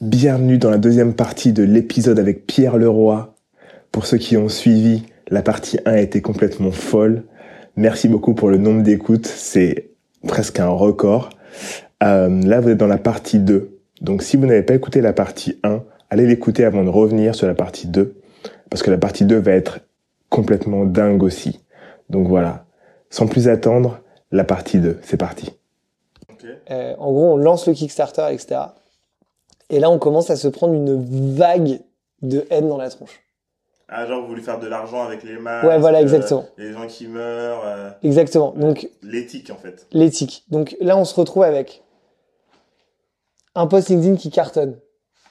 Bienvenue dans la deuxième partie de l'épisode avec Pierre Leroy. Pour ceux qui ont suivi, la partie 1 a été complètement folle. Merci beaucoup pour le nombre d'écoutes, c'est presque un record. Euh, là, vous êtes dans la partie 2. Donc si vous n'avez pas écouté la partie 1, allez l'écouter avant de revenir sur la partie 2, parce que la partie 2 va être complètement dingue aussi. Donc voilà, sans plus attendre, la partie 2, c'est parti. Euh, en gros, on lance le Kickstarter, etc. Et là, on commence à se prendre une vague de haine dans la tronche. Ah, genre, vous voulez faire de l'argent avec les masques. Ouais, voilà, exactement. les gens qui meurent. euh, Exactement. Donc, L'éthique, en fait. l'éthique. Donc là, on se retrouve avec un post LinkedIn qui cartonne.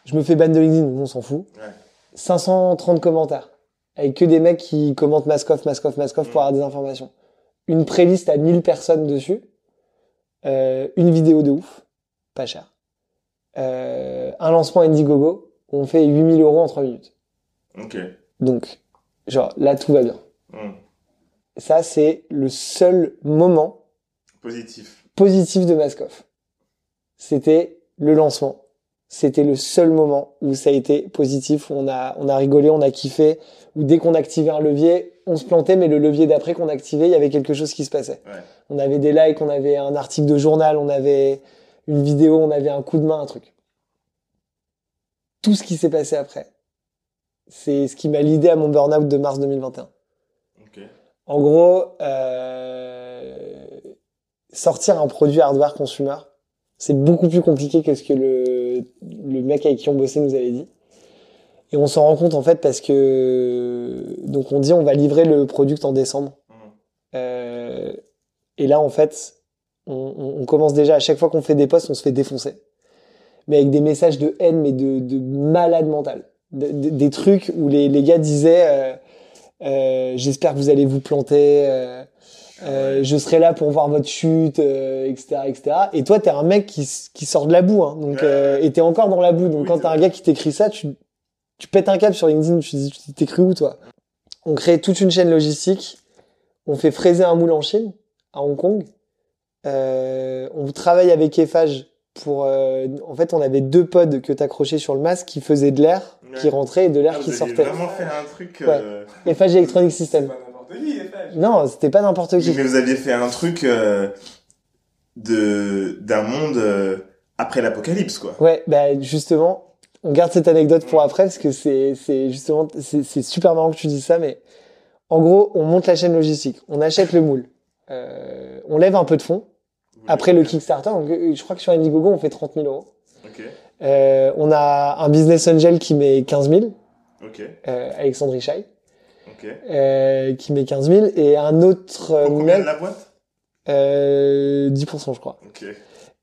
Je me fais ban de LinkedIn, on s'en fout. Ouais. 530 commentaires. Avec que des mecs qui commentent mask off, mask off, mask off pour Mm. avoir des informations. Une playlist à 1000 personnes dessus. Euh, une vidéo de ouf. Pas cher. Euh, un lancement Indiegogo. On fait 8000 euros en 3 minutes. Ok. Donc, genre, là, tout va bien. Hmm. Ça, c'est le seul moment Positif. positif de Maskoff. C'était le lancement. C'était le seul moment où ça a été positif, où on a, on a rigolé, on a kiffé, où dès qu'on activait un levier, on se plantait, mais le levier d'après qu'on activait, il y avait quelque chose qui se passait. Ouais. On avait des likes, on avait un article de journal, on avait une vidéo, on avait un coup de main, un truc. Tout ce qui s'est passé après, c'est ce qui m'a l'idée à mon burn-out de mars 2021. Ok. En gros, euh, sortir un produit hardware consumer, c'est beaucoup plus compliqué que ce que le, le mec avec qui on bossait nous avait dit. Et on s'en rend compte en fait parce que donc on dit on va livrer le product en décembre. Mhm. Euh, et là en fait, on, on- on commence déjà à chaque fois qu'on fait des posts, on se fait défoncer, mais avec des messages de haine, mais de, de malade mental, De- de- des trucs où les, les gars disaient euh, euh, j'espère que vous allez vous planter. Euh, je serai là pour voir votre chute, euh, etc., etc. Et toi, t'es un mec qui, sort de la boue, hein, donc euh, et t'es encore dans la boue. Donc Oui, quand t'as un gars qui t'écrit ça, tu, tu pètes un câble sur LinkedIn. Tu dis, tu t'es cru où toi? On crée toute une chaîne logistique. On fait fraiser un moule en Chine, à Hong Kong. Euh, on travaille avec Eiffage pour. euh, en fait, on avait deux pods que t'accrochais sur le masque qui faisaient de l'air Ouais. qui rentrait et de l'air Ah, qui sortait. vraiment fait un truc. Ouais. Eiffage Electronic System. Non, c'était pas n'importe qui. Mais vous aviez fait un truc euh, de d'un monde euh, après l'apocalypse, quoi. Ouais, bah justement, on garde cette anecdote pour après parce que c'est c'est justement c'est c'est super marrant que tu dises ça, mais en gros, on monte la chaîne logistique, on achète le moule, euh, on lève un peu de fonds. Après le Kickstarter, donc, euh, je crois que sur Indiegogo, on fait 30 000 euros. Euh, on a un business angel qui met 15 000, Ok. euh, Alexandre Richai, Euh, qui met 15 000, et un autre euh, Pour combien de mec, la boîte? Euh, 10% je crois. Ok.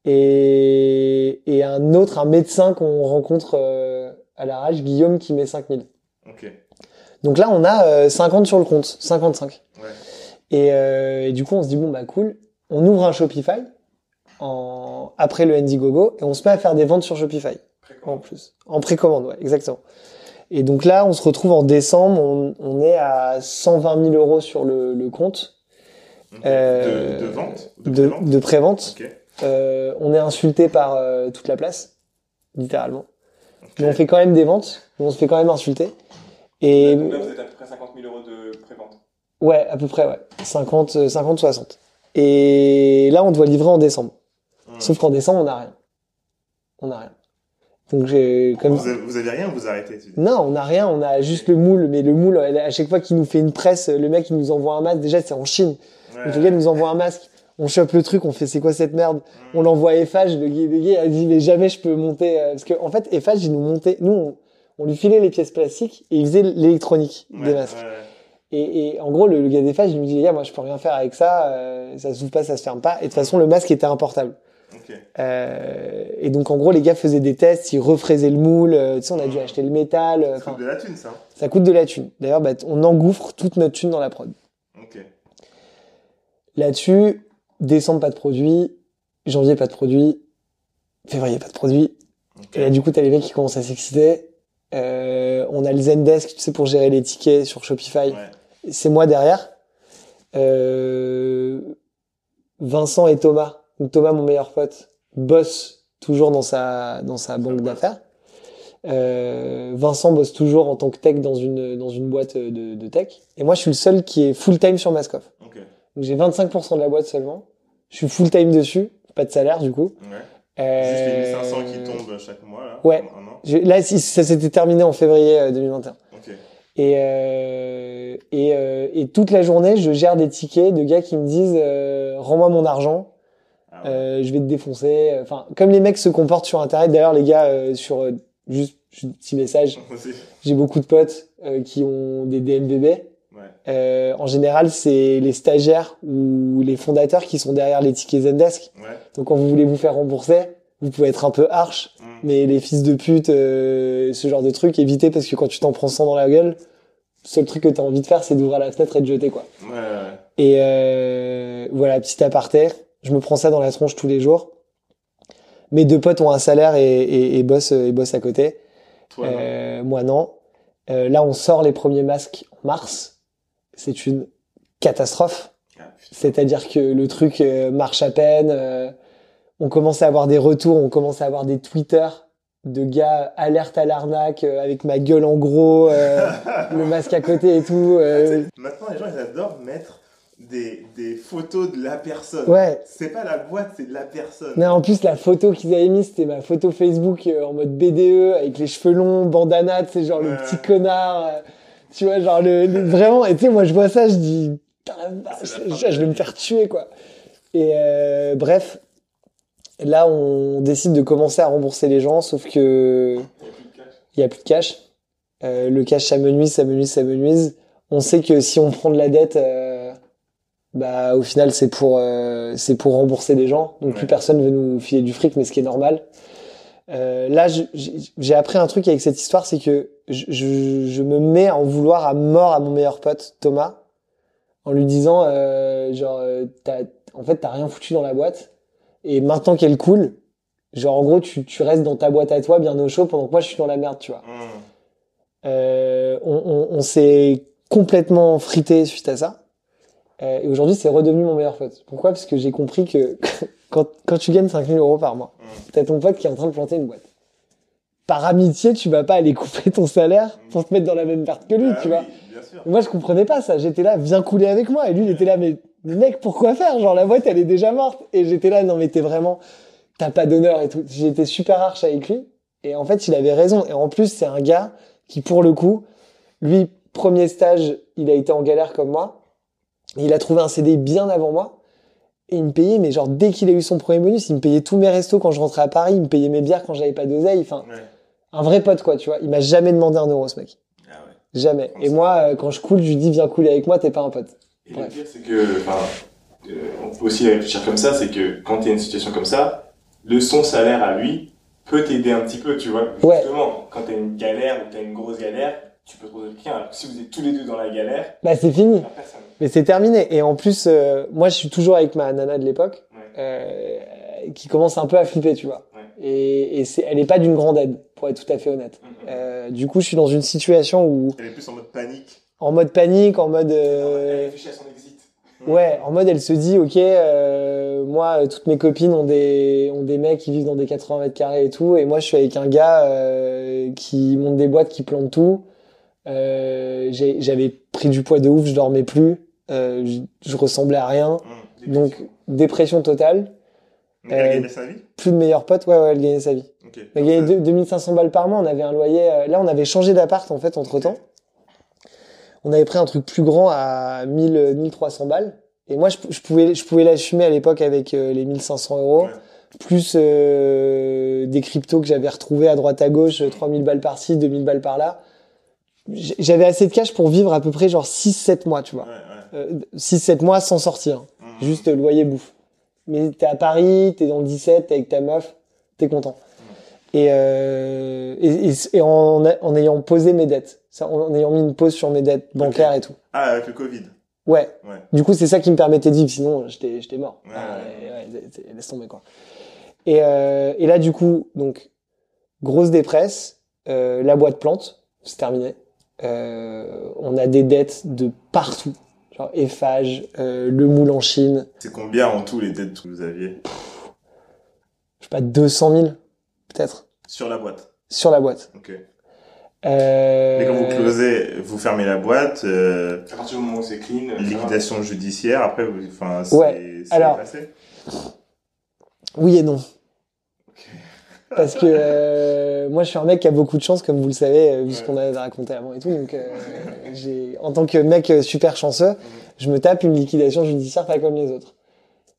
Et, et un autre, un médecin qu'on rencontre euh, à la rage, Guillaume, qui met 5000. Ok. Donc là, on a euh, 50 sur le compte, 55. Ouais. Et, euh, et du coup, on se dit, bon, bah cool, on ouvre un Shopify en, après le Indiegogo et on se met à faire des ventes sur Shopify en plus. En précommande, ouais, exactement. Et donc là, on se retrouve en décembre, on, on est à 120 000 euros sur le, le compte. Euh, de, de vente de, prévente de prévente. Ok. Euh, on est insulté par euh, toute la place, littéralement. Mais on fait quand même des ventes, mais on se fait quand même insulter. Et Donc là, vous êtes à peu près 50 000 euros de prévente. ouais, à peu près, ouais. 50, euh, 50, 60. Et là, on doit livrer en décembre. Hmm. Sauf qu'en décembre, on n'a rien. On n'a rien. Donc j'ai comme Vous, avez, vous avez rien ou vous arrêtez non, on n'a rien, on a juste le moule. Mais le moule, à chaque fois qu'il nous fait une presse, le mec il nous envoie un masque. Déjà, c'est en Chine. Ouais. Donc le gars nous envoie un masque. On chope le truc, on fait c'est quoi cette merde? Hmm. On l'envoie à Eiffage, le gars, le gars a dit mais jamais je peux monter euh, parce que en fait Eiffage il nous montait, nous on, on lui filait les pièces plastiques et il faisait l'électronique Ouais, des masques. ouais. Et, et en gros le, le gars d'Eiffage il nous dit les gars moi je peux rien faire avec ça, euh, ça s'ouvre pas, ça se ferme pas. Et de toute façon le masque était importable. Euh, et donc en gros les gars faisaient des tests, ils refraisaient le moule, euh, tu sais on a dû acheter le métal, euh, Ça coûte de la thune, ça. ça coûte de la thune. D'ailleurs bah, on engouffre toute notre thune dans la prod. Là-dessus, décembre, pas de produit. Janvier, pas de produit. Février, pas de produit. Et là, du coup, t'as les mecs qui commencent à s'exciter. Euh, on a le Zendesk, tu sais, pour gérer les tickets sur Shopify. Ouais. c'est moi derrière. Euh, Vincent et Thomas, donc Thomas mon meilleur pote, bosse toujours dans sa dans sa banque d'affaires. Euh, Vincent bosse toujours en tant que tech dans une dans une boîte de, de tech. Et moi, je suis le seul qui est full time sur Mascoff. Ok. Donc j'ai 25% de la boîte seulement. Je suis full time dessus, pas de salaire du coup. Ouais. Euh, Juste les 1500 qui tombent chaque mois, là. Ouais. Un an. je- là, ça s'était terminé en février euh, 2021. Ok. Et, euh, et, euh, et toute la journée, je gère des tickets de gars qui me disent euh, rends-moi mon argent, Ah ouais. euh, je vais te défoncer. Enfin, comme les mecs se comportent sur Internet. D'ailleurs, les gars, euh, sur euh, juste, petit message, j'ai beaucoup de potes euh, qui ont des DNVB. Ouais. Euh, en général, c'est les stagiaires ou les fondateurs qui sont derrière les tickets Zendesk. Ouais. Donc, quand vous voulez vous faire rembourser, vous pouvez être un peu arche, Mm. mais les fils de pute, euh, ce genre de truc, évitez parce que quand tu t'en prends 100 dans la gueule, le seul truc que t'as envie de faire, c'est d'ouvrir la fenêtre et de jeter, quoi. Ouais, ouais. Et euh, voilà, petit aparté, je me prends ça dans la tronche tous les jours. Mes deux potes ont un salaire et, et, et bossent, et bossent à côté. Toi, non. Euh, moi, non. Euh, là, on sort les premiers masques en mars. C'est une catastrophe. Ah. C'est-à-dire que le truc euh, marche à peine. on commence à avoir des retours, on commence à avoir des Twitter de gars alerte à l'arnaque euh, avec ma gueule en gros, euh, le masque à côté et tout. euh, Maintenant, les gens, ils adorent mettre des, des photos de la personne. ouais. C'est pas la boîte, c'est de la personne. Mais en plus, la photo qu'ils avaient mise, c'était ma photo Facebook euh, en mode BDE avec les cheveux longs, bandana, sais, genre le petit connard. euh, tu vois, genre le, le- vraiment. Et tu sais, moi, je vois ça, je dis, C'est je, vais me faire tuer, quoi. Et euh, bref, là, on décide de commencer à rembourser les gens, sauf que Il n'y a plus de cash. il y a plus de cash. Le cash, ça me nuise, ça me nuise, ça me nuise. On sait que si on prend de la dette, bah au final c'est pour euh, c'est pour rembourser des gens. Donc Ouais. plus personne veut nous filer du fric, mais ce qui est normal. Euh, là, j'ai appris un truc avec cette histoire, c'est que je, je, je me mets à en vouloir à mort à mon meilleur pote Thomas, en lui disant euh, genre euh, t'as- en fait t'as rien foutu dans la boîte et maintenant qu'elle coule, genre en gros tu, tu restes dans ta boîte à toi bien au chaud pendant que moi je suis dans la merde, tu vois. Mmh. Euh, on on, on s'est complètement frité suite à ça. Euh, et aujourd'hui, c'est redevenu mon meilleur pote. Pourquoi? Parce que j'ai compris que quand, quand tu gagnes 5000 euros par mois, Mm. t'as ton pote qui est en train de planter une boîte. Par amitié, tu vas pas aller couper ton salaire pour te mettre dans la même perte que lui, Ah tu oui, vois. bien sûr. Moi, je comprenais pas ça. J'étais là, viens couler avec moi. Et lui, il était là, mais mec, pourquoi faire? Genre, la boîte, elle est déjà morte. Et j'étais là, non, mais t'es vraiment, t'as pas d'honneur et tout. J'étais super arche avec lui. Et en fait, il avait raison. Et en plus, c'est un gars qui, pour le coup, lui, premier stage, il a été en galère comme moi. Il a trouvé un CDI bien avant moi. Et il me payait, mais genre, dès qu'il a eu son premier bonus, il me payait tous mes restos quand je rentrais à Paris. Il me payait mes bières quand j'avais pas d'oseille. Enfin, Ouais. un vrai pote, quoi, tu vois. Il m'a jamais demandé un euro, ce mec. Ah ouais. Jamais. Comme Et ça. moi, euh, quand je coule, je lui dis, viens couler avec moi, t'es pas un pote. Et Bref. le pire, c'est que, enfin, euh, on peut aussi réfléchir comme ça, c'est que quand tu es une situation comme ça, le son salaire à lui peut t'aider un petit peu, tu vois. Ouais. Justement, quand tu as une galère ou tu as une grosse galère, tu peux trouver quelqu'un. Alors que si vous êtes tous les deux dans la galère, Bah, c'est fini. personne. Mais c'est terminé. Et en plus, euh, moi, je suis toujours avec ma nana de l'époque, Ouais. euh, qui commence un peu à flipper, tu vois. Ouais. Et, et c'est, elle est pas d'une grande aide, pour être tout à fait honnête. Mhm. Euh, du coup, je suis dans une situation où, Elle est plus en mode panique. en mode panique, en mode, Elle euh, réfléchit à son exit. ouais, en mode, elle se dit, ok, euh, moi, euh, toutes mes copines ont des, ont des mecs qui vivent dans des 80 mètres carrés et tout, et moi, je suis avec un gars euh, qui monte des boîtes, qui plante tout. Euh, j'ai- j'avais pris du poids de ouf, je dormais plus, euh, je, je ressemblais à rien. Mmh. Donc, dépression totale, Elle a Euh, gagné sa vie plus de meilleurs potes, ouais, ouais, elle gagnait sa vie. Ok. Elle gagnait deux- 2500 balles par mois, on avait un loyer, euh, là, on avait changé d'appart, en fait, entre temps. On avait pris un truc plus grand à 1000, 1300 balles. Et moi, je, je pouvais, je pouvais l'assumer à l'époque avec les 1500 euros, Ouais. plus euh, des cryptos que j'avais retrouvés à droite à gauche, 3000 balles par-ci, 2000 balles par-là. J'avais assez de cash pour vivre à peu près genre 6-7 mois, tu vois. Ouais, ouais. Euh, 6-7 mois sans sortir. Mmh. Juste euh, loyer bouffe. Mais t'es à Paris, t'es dans le 17, t'es avec ta meuf, t'es content. Et, euh, et, et, et en, en ayant posé mes dettes, en, ayant mis une pause sur mes dettes bancaires et tout. Ah, avec le Covid. Ouais. Ouais. Du coup, c'est ça qui me permettait de vivre, sinon j'étais mort. Ouais, Ah, ouais. laisse tomber quoi. Et, euh, et là, du coup, donc grosse dépresse, euh, la boîte plante, c'est terminé. Euh, on a des dettes de partout. Genre Eiffage, euh, le moule en Chine. C'est combien en tout les dettes que vous aviez Je sais pas, 200 000 peut-être Sur la boîte. sur la boîte. Ok. Euh, Et quand vous closez, vous fermez la boîte, euh, À partir du moment où c'est clean, liquidation judiciaire, après, vous, enfin, c'est Ouais, alors- passé Oui et non. Parce que euh, moi, je suis un mec qui a beaucoup de chance, comme vous le savez, euh, vu ce qu'on a raconté avant et tout. Donc, euh, j'ai, en tant que mec euh, super chanceux, je me tape une liquidation judiciaire pas comme les autres.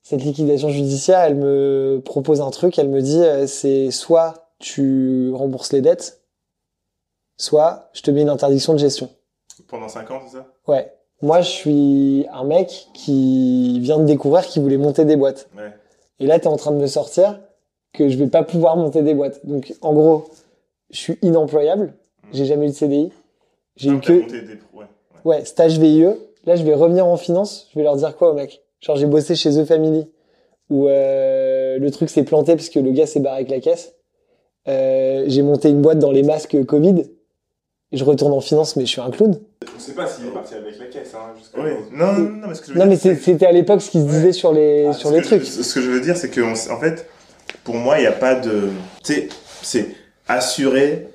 Cette liquidation judiciaire, elle me propose un truc. Elle me dit, euh, c'est soit tu rembourses les dettes, soit je te mets une interdiction de gestion. Pendant 5 ans, c'est ça? Ouais. Moi, je suis un mec qui vient de découvrir qu'il voulait monter des boîtes. Ouais. Et là, tu es en train de me sortir que je vais pas pouvoir monter des boîtes. Donc, en gros, je suis inemployable. J'ai jamais eu de CDI. J'ai eu Donc, t'as que, monté des... ouais, ouais. ouais, stage VIE. Là, je vais revenir en finance. Je vais leur dire quoi aux mecs? Genre, j'ai bossé chez The Family. Où, euh, le truc s'est planté parce que le gars s'est barré avec la caisse. Euh, j'ai monté une boîte dans les masques Covid. Je retourne en finance, mais je suis un clown. On sait pas s'il est parti avec la caisse, hein, jusqu'à Oui. Non, non, non, mais ce que je veux Non, dire, mais c'est- c'était à l'époque ce qui se Ouais. disait sur les, Ah, sur les trucs. je- ce que je veux dire, c'est que, en fait, pour moi, il n'y a pas de. Tu sais, c'est assurer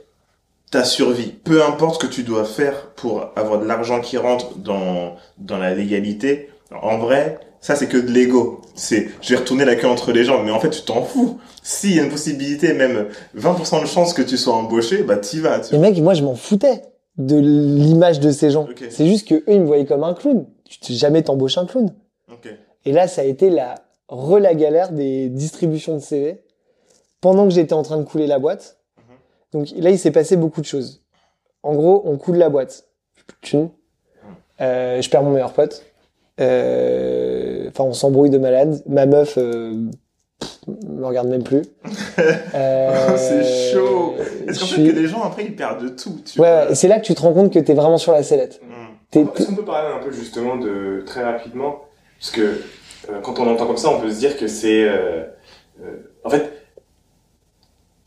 ta survie. Peu importe ce que tu dois faire pour avoir de l'argent qui rentre dans, dans la légalité. En vrai, ça, c'est que de l'ego. C'est, je vais retourner la queue entre les jambes, mais en fait, tu t'en fous. S'il y a une possibilité, même 20% de chance que tu sois embauché, bah, t'y vas, tu Et mec, moi, je m'en foutais de l'image de ces gens. C'est juste que eux, ils me voyaient comme un clown. Tu jamais t'embauches un clown. Et là, ça a été la re la galère des distributions de CV pendant que j'étais en train de couler la boîte. Donc là, il s'est passé beaucoup de choses. En gros, on coule la boîte. Plus de. Euh, je perds mon meilleur pote. Euh, Enfin, on s'embrouille de malade. Ma meuf euh, pff, me regarde même plus. Euh, C'est chaud. Est-ce qu'en fait, suis- que les gens, après, ils perdent tout, tu Ouais, c'est là que tu te rends compte que t'es vraiment sur la sellette. T'es- Est-ce qu'on peut parler un peu justement de très rapidement? Parce que quand on entend comme ça, on peut se dire que c'est euh, euh, en fait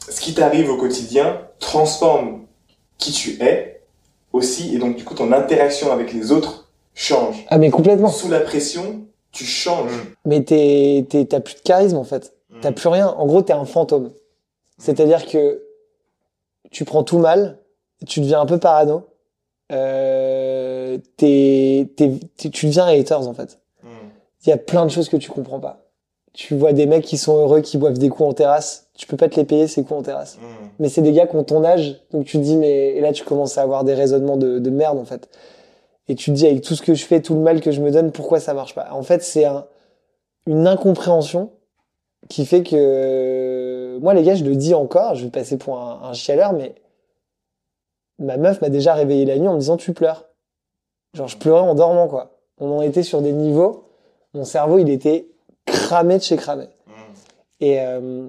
ce qui t'arrive au quotidien transforme qui tu es aussi et donc du coup ton interaction avec les autres change. Ah, mais complètement. Sous la pression, tu changes. Mais t'es, t'es, t'as plus de charisme, en fait. Hmm. T'as plus rien. En gros, t'es un fantôme. C'est-à-dire que tu prends tout mal, tu deviens un peu parano, euh, t'es, t'es, t'es- tu deviens haters, en fait. Il y a plein de choses que tu comprends pas. Tu vois des mecs qui sont heureux, qui boivent des coups en terrasse. Tu peux pas te les payer, ces coups en terrasse. Hmm. Mais c'est des gars qui ont ton âge, donc tu te dis, mais, et là, tu commences à avoir des raisonnements de, de merde, en fait. Et tu te dis, avec tout ce que je fais, tout le mal que je me donne, pourquoi ça marche pas? En fait, c'est un, une incompréhension qui fait que, moi, les gars, je le dis encore, je vais passer pour un, un chialeur, mais ma meuf m'a déjà réveillé la nuit en me disant, tu pleures. Genre, je pleurais en dormant, quoi. On en était sur des niveaux, mon cerveau, il était cramé de chez cramé. Hmm. Et, euh,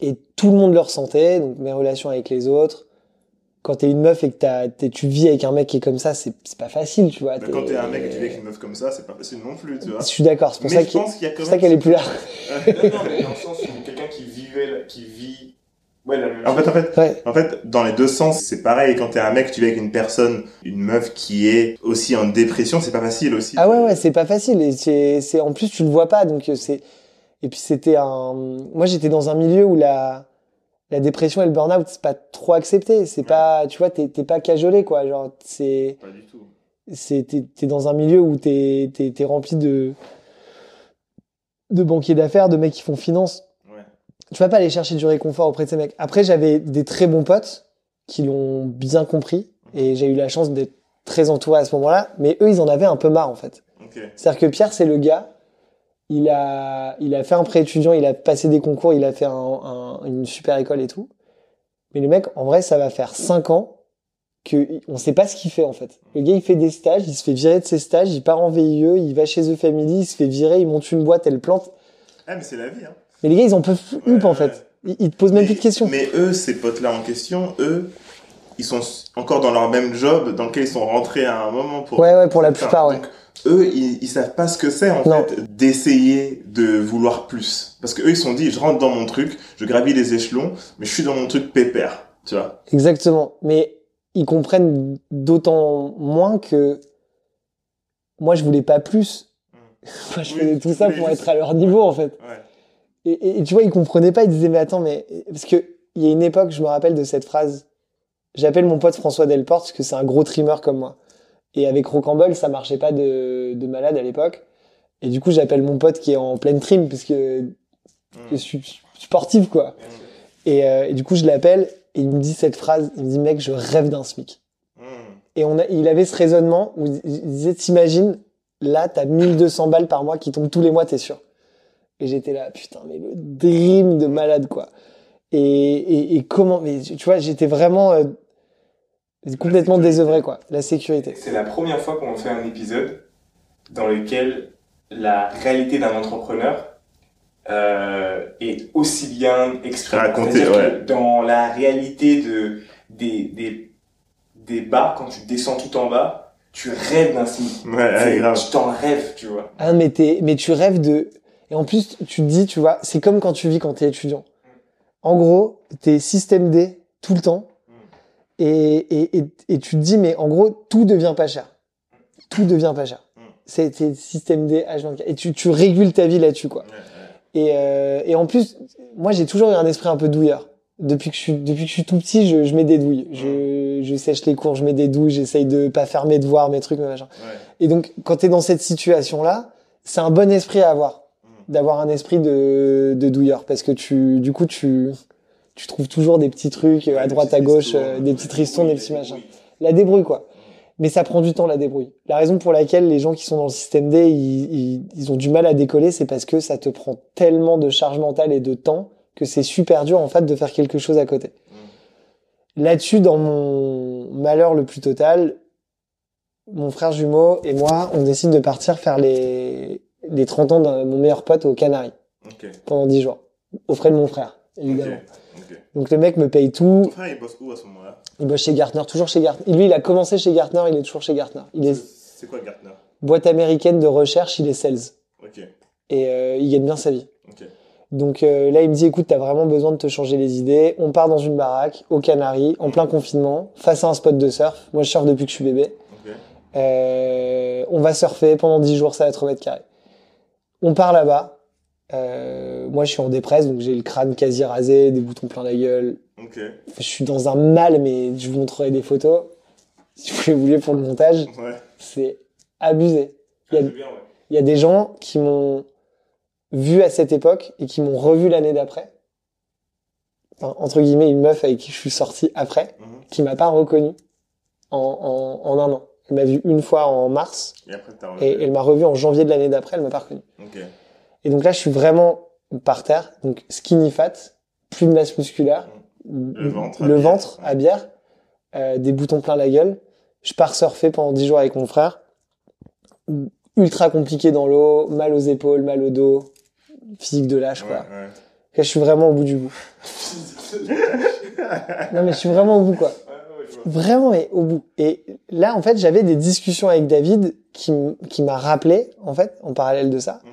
et tout le monde le ressentait, donc mes relations avec les autres. Quand t'es une meuf et que t'as, t'es- tu vis avec un mec qui est comme ça, c'est, c'est pas facile, tu vois. Mais quand t'es un mec et tu vis avec une meuf comme ça, c'est pas facile non plus, tu vois. Je suis d'accord, c'est pour Mais ça qu'il- y a c'est quand pour ça même. qu'elle est plus là. non, non, mais dans le sens où quelqu'un qui vivait, qui vit, ouais, la même En fait, en fait, Ouais. en fait, dans les deux sens, c'est pareil. Quand t'es un mec, tu vis avec une personne, une meuf qui est aussi en dépression, c'est pas facile aussi. Ah ouais, ouais, c'est pas facile. Et c'est, c'est, en plus, tu le vois pas, donc euh, c'est, et puis c'était un, moi j'étais dans un milieu où la, la dépression et le burn-out, c'est pas trop accepté. C'est pas, tu vois, t'es, pas cajolé, quoi. Genre, c'est, Pas du tout. c'est t'es, dans un milieu où t'es t'es t'es rempli de de banquiers d'affaires, de mecs qui font finance. Tu vas pas aller chercher du réconfort auprès de ces mecs. Après, j'avais des très bons potes qui l'ont bien compris et j'ai eu la chance d'être très entouré à ce moment-là. Mais eux, ils en avaient un peu marre en fait. C'est-à-dire que Pierre, c'est le gars. Il a, il a fait un prêt étudiant, il a passé des concours, il a fait un, un- une super école et tout. Mais le mec, en vrai, ça va faire cinq ans que on sait pas ce qu'il fait en fait. Le gars, il fait des stages, il se fait virer de ses stages, il part en VIE, il va chez The Family, il se fait virer, il monte une boîte, elle plante. Ah, mais c'est la vie, hein. Mais les gars, ils en peuvent Ouais, en fait. Ils, ils te posent même Mais- plus de questions. Mais eux, ces potes-là en question, eux, ils sont encore dans leur même job dans lequel ils sont rentrés à un moment pour. Ouais, ouais, pour la plupart, ouais. donc, eux, ils, ils savent pas ce que c'est, en Non. fait, d'essayer de vouloir plus. Parce que eux, ils se sont dit, je rentre dans mon truc, je gravis les échelons, mais je suis dans mon truc pépère, tu vois. Exactement. Mais ils comprennent d'autant moins que moi, je voulais pas plus. moi, je Oui, faisais tout ça pour juste- être à leur niveau, en fait. Ouais. Et, et- et tu vois, ils comprenaient pas, ils disaient, mais attends, mais, parce que, il y a une époque, je me rappelle de cette phrase. J'appelle mon pote François Delporte, parce que c'est un gros trimmer comme moi. Et avec Rocambole, ça marchait pas de, de malade à l'époque. Et du coup, j'appelle mon pote qui est en pleine trim, parce que je suis sportif, quoi. Et, euh, et du coup, je l'appelle, et il me dit cette phrase, il me dit, mec, je rêve d'un SMIC. Mmh. Et on a, il avait ce raisonnement où il il disait, t'imagines, là, t'as 1200 balles par mois qui tombent tous les mois, t'es sûr. Et j'étais là, putain, mais le dream de malade, quoi. Et, et, et comment, mais tu vois, j'étais vraiment euh, complètement désœuvré, quoi. La sécurité. C'est la première fois qu'on fait un épisode dans lequel la réalité d'un entrepreneur euh, est aussi bien exprimée. Racontée, ouais. dans la réalité de, des, des, des bas, quand tu descends tout en bas, tu rêves d'un SMIC. Ouais, ouais, grave. Tu t'en rêves, tu vois. Ah, mais mais tu rêves de, et en plus, tu te dis, tu vois, c'est comme quand tu vis quand t'es étudiant. En gros, t'es système D tout le temps. Et, et, et, et tu te dis, mais en gros, tout devient pas cher. Tout devient pas cher. Mm. C'est c'est système D, H24. Et tu, tu régules ta vie là-dessus, quoi. Et, euh, et en plus, moi, j'ai toujours eu un esprit un peu douilleur. Depuis que je suis, depuis que je suis tout petit, je, je mets des douilles. Je, je sèche les cours, je mets des douilles, j'essaye de pas faire mes devoirs, mes trucs, mes machins. Ouais. Et donc, quand t'es dans cette situation-là, c'est un bon esprit à avoir. Mm. D'avoir un esprit de, de douilleur. Parce que tu, du coup, tu, tu trouves toujours des petits trucs euh, à droite, à gauche, euh, des petits oui, des petits machins. La débrouille, quoi. Mais ça prend du temps, la débrouille. La raison pour laquelle les gens qui sont dans le système D, ils, ils, ils ont du mal à décoller, c'est parce que ça te prend tellement de charge mentale et de temps que c'est super dur, en fait, de faire quelque chose à côté. Là-dessus, dans mon malheur le plus total, mon frère jumeau et moi, on décide de partir faire les, les 30 ans de mon meilleur pote aux Canaries pendant 10 jours. Aux frais de mon frère, évidemment. Donc le mec me paye tout. Ton frère, il bosse où à ce moment-là? Il bosse chez Gartner, toujours chez Gartner. Lui, il a commencé chez Gartner, il est toujours chez Gartner. Il est C'est quoi Gartner? boîte américaine de recherche, il est sales. Et euh, il gagne bien sa vie. Donc euh, là, il me dit, écoute, t'as vraiment besoin de te changer les idées. On part dans une baraque, aux Canaries, en plein confinement, face à un spot de surf. Moi, je surfe depuis que je suis bébé. Euh, on va surfer pendant 10 jours, ça va être au mètre carré. On part là-bas. Euh, moi, je suis en dépresse, donc j'ai le crâne quasi rasé, des boutons plein la gueule. Ok. Je suis dans un mal, mais je vous montrerai des photos. Si vous les voulez pour le montage, Ouais. c'est abusé. Il y a- C'est bien, ouais. Il y a des gens qui m'ont vu à cette époque et qui m'ont revu l'année d'après. Enfin, entre guillemets, une meuf avec qui je suis sorti après, Mhm. qui m'a pas reconnu en, en, en un an. Elle m'a vu une fois en mars Et après, t'as et elle m'a revu en janvier de l'année d'après, elle m'a pas reconnu. Et donc là, je suis vraiment par terre, donc skinny fat, plus de masse musculaire, Le ventre à bière. ventre à bière, euh, des boutons plein la gueule. Je pars surfer pendant 10 jours avec mon frère. Ultra compliqué dans l'eau, mal aux épaules, mal au dos, physique de lâche, Ouais, quoi. ouais. Là, je suis vraiment au bout du bout. Non, mais je suis vraiment au bout, quoi. Vraiment, mais au bout. Et là, en fait, j'avais des discussions avec David qui, qui m'a rappelé, en fait, en parallèle de ça. Mhm.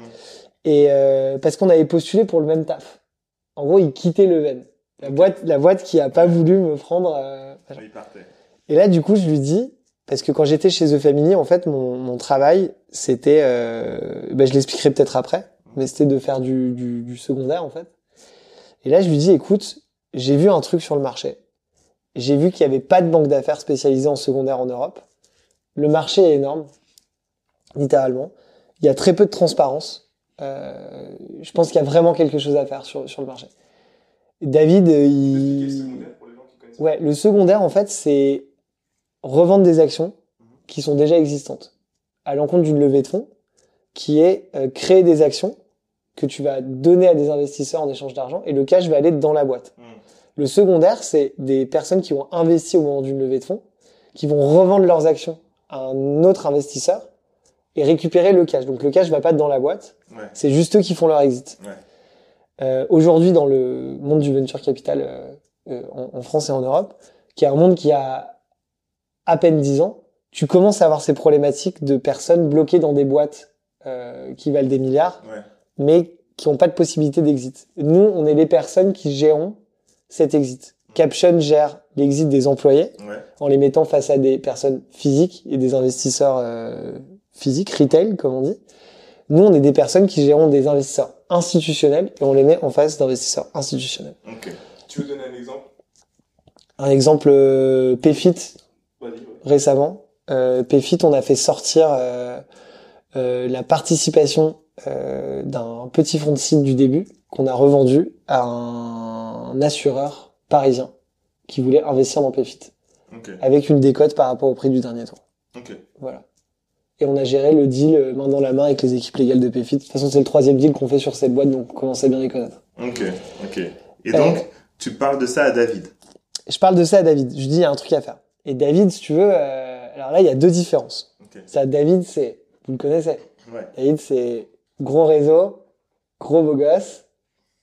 Et euh, parce qu'on avait postulé pour le même taf. En gros, il quittait le Ven. La boîte, la boîte qui a pas voulu me prendre. euh, machin. Il partait. Et là, du coup, je lui dis, parce que quand j'étais chez The Family, en fait, mon, mon travail, c'était, euh, ben, je l'expliquerai peut-être après, mais c'était de faire du, du, du secondaire, en fait. Et là, je lui dis, écoute, j'ai vu un truc sur le marché. J'ai vu qu'il n'y avait pas de banque d'affaires spécialisée en secondaire en Europe. Le marché est énorme, littéralement. Il y a très peu de transparence. Euh, je pense qu'il y a vraiment quelque chose à faire sur, sur le marché. David, euh, il... Ouais, le secondaire, en fait, c'est revendre des actions qui sont déjà existantes à l'encontre d'une levée de fonds qui est euh, créer des actions que tu vas donner à des investisseurs en échange d'argent et le cash va aller dans la boîte. Mhm. Le secondaire, c'est des personnes qui ont investi au moment d'une levée de fonds, qui vont revendre leurs actions à un autre investisseur et récupérer le cash. Donc le cash va pas dans la boîte, Ouais. c'est juste eux qui font leur exit. Ouais. Euh, Aujourd'hui, dans le monde du venture capital euh, euh, en, en France et en Europe, qui est un monde qui a à peine 10 ans, tu commences à avoir ces problématiques de personnes bloquées dans des boîtes euh, qui valent des milliards, Ouais. mais qui n'ont pas de possibilité d'exit. Nous, on est les personnes qui gérons cet exit. Caption gère l'exit des employés Ouais. en les mettant face à des personnes physiques et des investisseurs euh, physiques, retail comme on dit. Nous, on est des personnes qui gérons des investisseurs institutionnels et on les met en face d'investisseurs institutionnels. Ok. Tu veux donner un exemple? Un exemple, euh, PFIT, ouais. récemment. Euh, PFIT, on a fait sortir euh, euh, la participation euh, d'un petit fonds de site du début qu'on a revendu à un assureur parisien qui voulait investir dans PFIT Ok. avec une décote par rapport au prix du dernier tour. Ok. Voilà. Et on a géré le deal euh, main dans la main avec les équipes légales de PFIT. De toute façon, c'est le troisième deal qu'on fait sur cette boîte, donc on commence à bien les connaître. Ok. Ok. Et Euh, donc, tu parles de ça à David. Je parle de ça à David. Je dis, il y a un truc à faire. Et David, si tu veux, euh, alors là, il y a deux différences. Ok. Ça, David, c'est, vous le connaissez. Ouais. David, c'est gros réseau, gros beau gosse,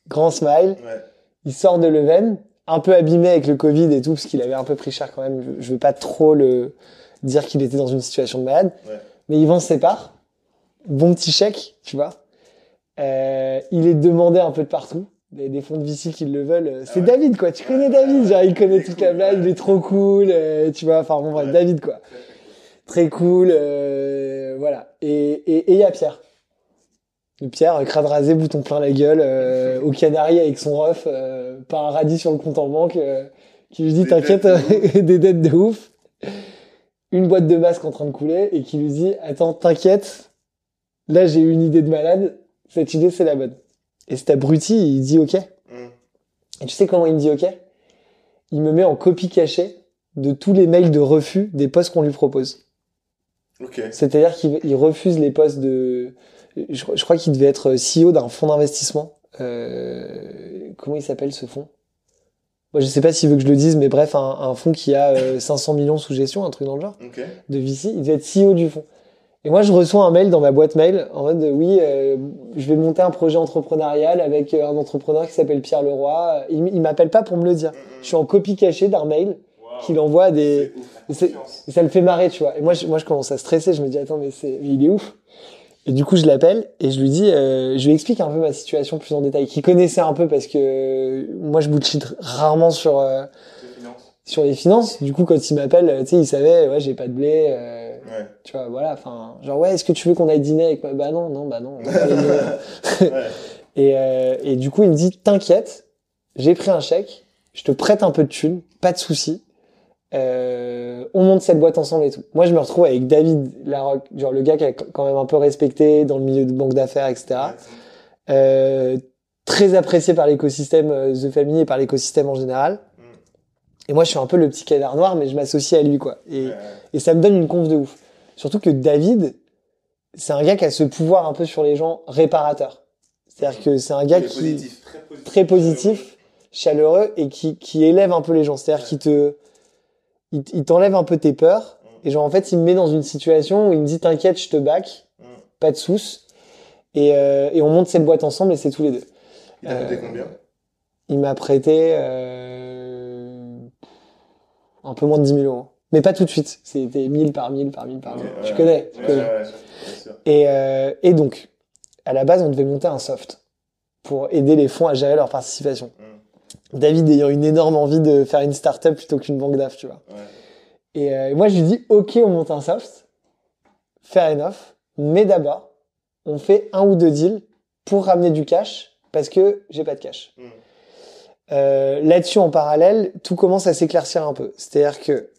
grand smile. Ouais. Il sort de Leuven, un peu abîmé avec le Covid et tout, parce qu'il avait un peu pris cher quand même. Je, veux pas trop le dire qu'il était dans une situation de malade. Ouais. Mais il vend ses parts. Bon petit chèque, tu vois. Euh, il est demandé un peu de partout. Des, des fonds de VC qui le veulent. C'est ouais. David, quoi. Tu connais David. Genre, il connaît toute la blague. Il est trop cool. euh, tu vois. Enfin, bon, bref. David, quoi. Très cool. euh, voilà. Et et et il y a Pierre. Pierre, euh, crâne rasé, bouton plein la gueule, euh, au Canari avec son ref, euh, pas un radis sur le compte en banque, euh, qui lui dit t'inquiète, des dettes de ouf, une boîte de masques en train de couler, et qui lui dit attends t'inquiète, là j'ai eu une idée de malade, cette idée c'est la bonne. Et cet abruti il dit ok. Mm. Et tu sais comment il me dit ok Il me met en copie cachée de tous les mails de refus des postes qu'on lui propose. Ok. C'est-à-dire qu'il il refuse les postes de. Je, je crois qu'il devait être CEO d'un fonds d'investissement. Euh, comment il s'appelle ce fonds? Moi, je sais pas s'il veut que je le dise, mais bref, un, un fonds qui a euh, 500 millions sous gestion, un truc dans le genre, Ok. de VC. Il devait être CEO du fonds. Et moi, je reçois un mail dans ma boîte mail en mode oui, euh, je vais monter un projet entrepreneurial avec euh, un entrepreneur qui s'appelle Pierre Leroy. Il, il m'appelle pas pour me le dire. Je suis en copie cachée d'un mail qu'il envoie à des. Et ça le fait marrer, tu vois. Et moi, je, moi, je commence à stresser. Je me dis, attends, mais c'est, mais il est ouf. Et du coup, je l'appelle et je lui dis, euh, je lui explique un peu ma situation plus en détail, qu'il connaissait un peu parce que euh, moi, je bullshit rarement sur euh, Les sur les finances. Du coup, quand il m'appelle, euh, tu sais, il savait, ouais, j'ai pas de blé. euh, Ouais. tu vois, voilà. Enfin, genre, ouais, est-ce que tu veux qu'on aille dîner avec moi? Bah non, non, bah non. on va. Ouais. Et, euh, et du coup, il me dit, t'inquiète, j'ai pris un chèque, je te prête un peu de thunes, pas de souci. Euh, on monte cette boîte ensemble et tout. Moi, je me retrouve avec David Larocque, genre le gars qui a quand même un peu respecté dans le milieu de banque d'affaires, etc. Euh, très apprécié par l'écosystème euh, The Family et par l'écosystème en général. Mm. Et moi, je suis un peu le petit canard noir, mais je m'associe à lui, quoi. Et, ça me donne une conf de ouf. Surtout que David, c'est un gars qui a ce pouvoir un peu sur les gens réparateur. C'est-à-dire que c'est un gars est qui positif. Très positif. très positif, chaleureux et qui, qui élève un peu les gens. C'est-à-dire Ouais. qu'il te, il, il t'enlève un peu tes peurs. Et genre, en fait, il me met dans une situation où il me dit, t'inquiète, je te back, pas de souce. Et, euh, et on monte cette boîte ensemble et c'est tous les deux. Il a coûté Euh, combien? Il m'a prêté, euh, un peu moins de 10 000 euros. Mais pas tout de suite. C'était 1000 par 1000 par 1000 par Ok, 1000. ouais. Tu connais, tu Ouais, connais. ouais, ouais, bien sûr. Et, euh, et donc, à la base, on devait monter un soft pour aider les fonds à gérer leur participation. Mm. David ayant une énorme envie de faire une start-up plutôt qu'une banque d'af, tu vois. Ouais. Et euh, moi, je lui dis, OK, on monte un soft. Fair enough. Mais d'abord, on fait un ou deux deals pour ramener du cash parce que j'ai pas de cash. Mm. Euh, Là-dessus, en parallèle, tout commence à s'éclaircir un peu. C'est-à-dire que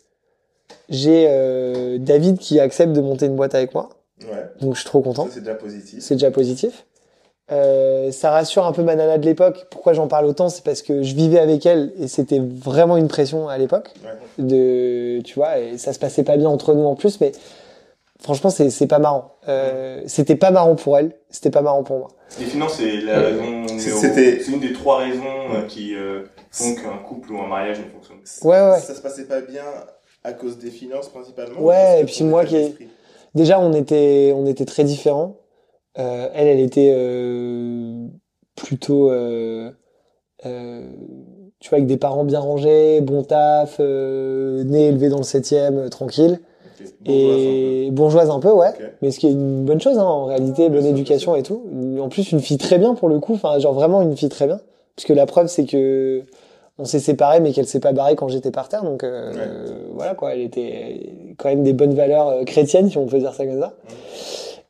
j'ai euh, David qui accepte de monter une boîte avec moi. Ouais. Donc, je suis trop content. C'est déjà positif. C'est déjà positif. Euh, ça rassure un peu ma nana de l'époque. Pourquoi j'en parle autant C'est parce que je vivais avec elle et c'était vraiment une pression à l'époque. Ouais. De, tu vois, et ça se passait pas bien entre nous en plus, mais franchement, c'est c'est pas marrant. Euh, c'était pas marrant pour elle, c'était pas marrant pour moi. Les finances, c'est la raison c'était- C'est une des trois raisons euh, qui euh, font qu'un couple ou un mariage ne fonctionne pas. Ouais, ouais. Ça se passait pas bien à cause des finances principalement. Ouais, et puis moi qui Déjà, on était, on était très différents. Euh, elle, elle était euh, plutôt, euh, euh, tu vois, avec des parents bien rangés, bon taf, euh, né élevé dans le septième, euh, tranquille. Et bourgeoise un peu, ouais. Mais ce qui est une bonne chose, hein, en réalité, bonne éducation et tout. En plus, une fille très bien pour le coup, enfin, genre vraiment une fille très bien. Parce que la preuve, c'est que on s'est séparés, mais qu'elle s'est pas barrée quand j'étais par terre. Donc euh, Ouais. voilà quoi, elle était quand même des bonnes valeurs chrétiennes, si on peut dire ça comme ça.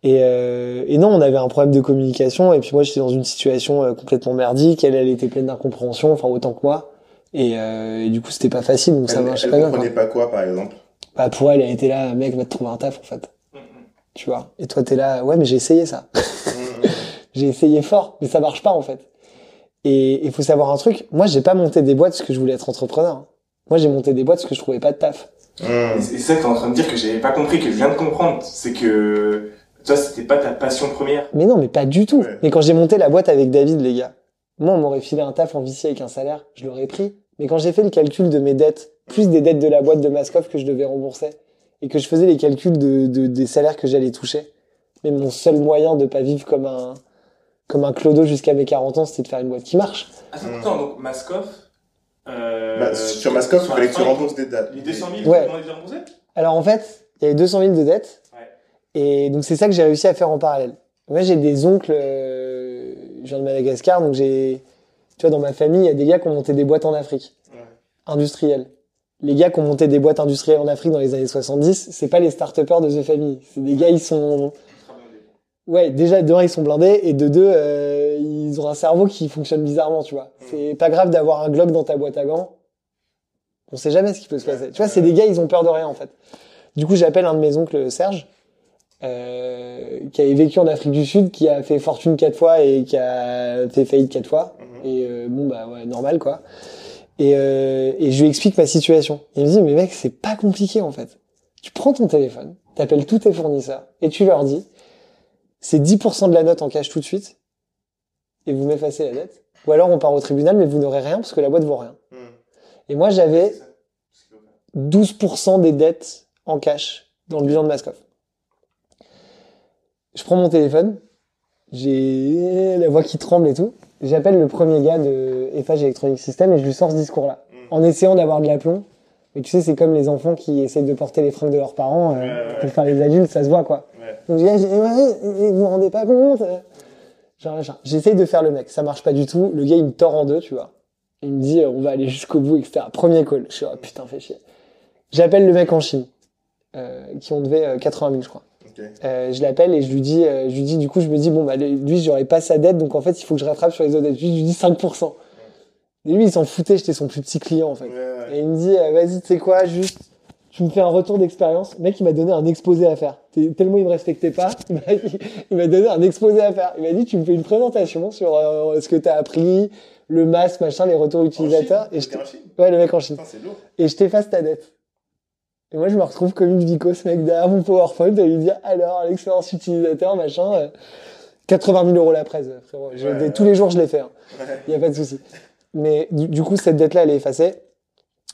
Et, euh, et non, on avait un problème de communication. Et puis moi, j'étais dans une situation euh, complètement merdique. Elle, elle était pleine d'incompréhension, enfin autant que moi. Et, euh, et du coup, c'était pas facile, donc ça Elle, marchait elle pas bien. quoi. comprenait pas quoi, par exemple? Bah pour elle, elle était là, mec, va te trouver un taf en fait. Tu vois? Et toi, t'es là, ouais, mais j'ai essayé ça. j'ai essayé fort, mais ça marche pas en fait. Et il faut savoir un truc, moi j'ai pas monté des boîtes parce que je voulais être entrepreneur. Moi j'ai monté des boîtes parce que je trouvais pas de taf. Hum. Et c'est ça que t'es en train de dire que j'avais pas compris, que je viens de comprendre. C'est que toi, c'était pas ta passion première. Mais non, mais pas du tout. Ouais. Mais quand j'ai monté la boîte avec David, les gars, moi on m'aurait filé un taf en VC avec un salaire, je l'aurais pris. Mais quand j'ai fait le calcul de mes dettes, plus des dettes de la boîte de Mascoff que je devais rembourser, et que je faisais les calculs de, de- des salaires que j'allais toucher, mais mon seul moyen de pas vivre comme un comme un clodo jusqu'à mes 40 ans, c'était de faire une boîte qui marche. Attends, attends, donc Mascoff. Euh, Bah, sur Mascoff, il fallait la que tu rembourses des dates. Les 200 000, Ouais. comment les rembourser? Alors en fait, il y avait 200 000 de dettes. Et donc c'est ça que j'ai réussi à faire en parallèle. Moi j'ai des oncles, euh, je viens de Madagascar, donc j'ai, tu vois, dans ma famille, il y a des gars qui ont monté des boîtes en Afrique, Ouais. industrielles. Les gars qui ont monté des boîtes industrielles en Afrique dans les années 70, c'est pas les start-upers de The Family. C'est des gars, ils sont, ouais, déjà de un ils sont blindés et de deux euh, ils ont un cerveau qui fonctionne bizarrement, tu vois. C'est pas grave d'avoir un Glock dans ta boîte à gants. On sait jamais ce qui peut se passer. Tu vois, c'est des gars, ils ont peur de rien en fait. Du coup, j'appelle un de mes oncles, Serge, qui avait vécu en Afrique du Sud, qui a fait fortune quatre fois et qui a fait faillite quatre fois. Mhm. Et euh, bon, bah ouais, normal quoi. Et, euh, et je lui explique ma situation. Il me dit, mais mec, c'est pas compliqué en fait. Tu prends ton téléphone, t'appelles tous tes fournisseurs et tu leur dis, c'est 10% de la note en cash tout de suite et vous m'effacez la dette. Ou alors on part au tribunal, mais vous n'aurez rien parce que la boîte vaut rien. Hum. Et moi, j'avais C'est ça. C'est ce qu'il faut faire. 12% des dettes en cash dans le bilan de Mascoff. Je prends mon téléphone, j'ai la voix qui tremble et tout. J'appelle le premier gars de FH Electronic System et je lui sors ce discours-là. Mm. En essayant d'avoir de l'aplomb. Mais tu sais, c'est comme les enfants qui essayent de porter les fringues de leurs parents. euh, Pour ouais. faire les adultes, ça se voit quoi. Ouais. Donc je dis, Ah, ouais, vous vous rendez pas compte euh. Genre, genre, J'essaye de faire le mec, ça marche pas du tout. Le gars, il me tord en deux, tu vois. Il me dit, euh, on va aller jusqu'au bout, etc. Premier call. Je suis, oh, putain, fais chier. J'appelle le mec en Chine, qui on devait euh, 80 000, je crois. Euh, je l'appelle et je lui dis, euh, je lui dis, du coup, je me dis, bon, bah, lui, j'aurais pas sa dette, donc en fait, il faut que je rattrape sur les autres dettes. Je lui dis 5%. Et lui, il s'en foutait, j'étais son plus petit client, en fait. Ouais, ouais. Et il me dit, euh, vas-y, tu sais quoi, juste, tu me fais un retour d'expérience. Le mec, il m'a donné un exposé à faire. Tellement il me respectait pas, il m'a- donné un exposé à faire. Il m'a dit, tu me fais une présentation sur ce que t'as appris, le masque, machin, les retours utilisateurs. En Et Chine je en Chine ouais, le mec en Chine. Putain. Et je t'efface ta dette. Et moi, je me retrouve comme une vico, ce mec, derrière mon PowerPoint, à lui dire, alors, l'expérience utilisateur, machin, euh, 80 000 euros la presse, frérot. Je- Ouais, ouais. Tous les jours, je l'ai fait. hein. Ouais. Il y a pas de souci. Mais du, du coup, cette dette-là, elle est effacée.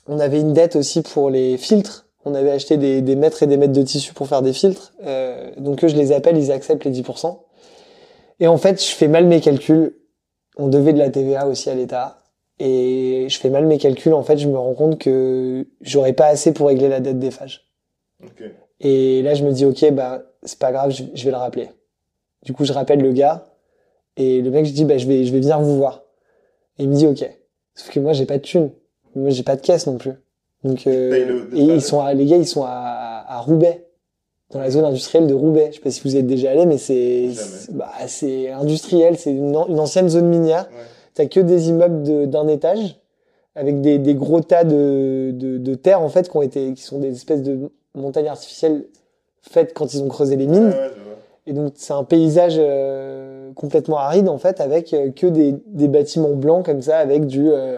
On avait une dette aussi pour les filtres. On avait acheté des, des mètres et des mètres de tissu pour faire des filtres. Euh, donc eux, je les appelle, ils acceptent les 10%. Et en fait, je fais mal mes calculs. On devait de la TVA aussi à l'État. Et je fais mal mes calculs. En fait, je me rends compte que j'aurais pas assez pour régler la dette des phages. Et là, je me dis, ok, bah, c'est pas grave, je, je vais le rappeler. Du coup, je rappelle le gars. Et le mec, je dis, bah, je vais, je vais venir vous voir. Et il me dit, ok. Sauf que moi, j'ai pas de thune. Moi, j'ai pas de caisse non plus. Donc, euh, et ils sont à, les gars, ils sont à, à Roubaix. Dans la zone industrielle de Roubaix. Je sais pas si vous êtes déjà allé, mais c'est, bah, c'est industriel. C'est une, une ancienne zone minière. Ouais. T'as que des immeubles de- d'un étage avec des, des gros tas de, de, de terre en fait qui ont été qui sont des espèces de montagnes artificielles faites quand ils ont creusé les mines. Ouais, et donc c'est un paysage euh, complètement aride en fait avec euh, que des, des bâtiments blancs comme ça avec du euh,